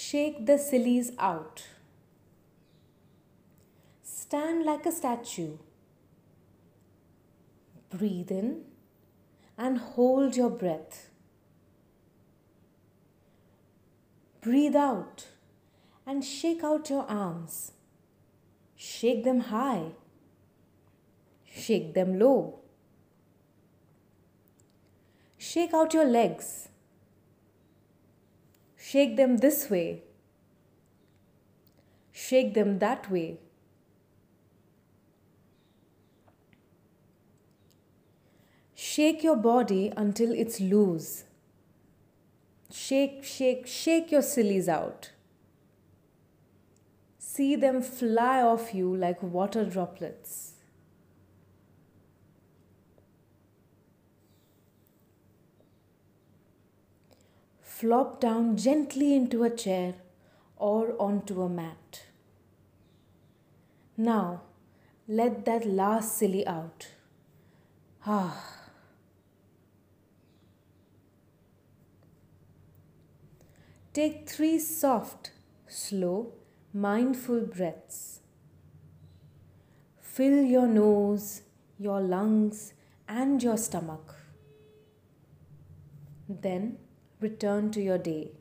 Shake the sillies out. Stand like a statue. Breathe in and hold your breath. Breathe out and shake out your arms. Shake them high. Shake them low. Shake out your legs. Shake them this way. Shake them that way. Shake your body until it's loose. Shake, shake, shake your sillies out. See them fly off you like water droplets. Flop down gently into a chair or onto a mat. Now, let that last silly out. Ah. Take three soft, slow, mindful breaths. Fill your nose, your lungs, and your stomach. Then return to your day.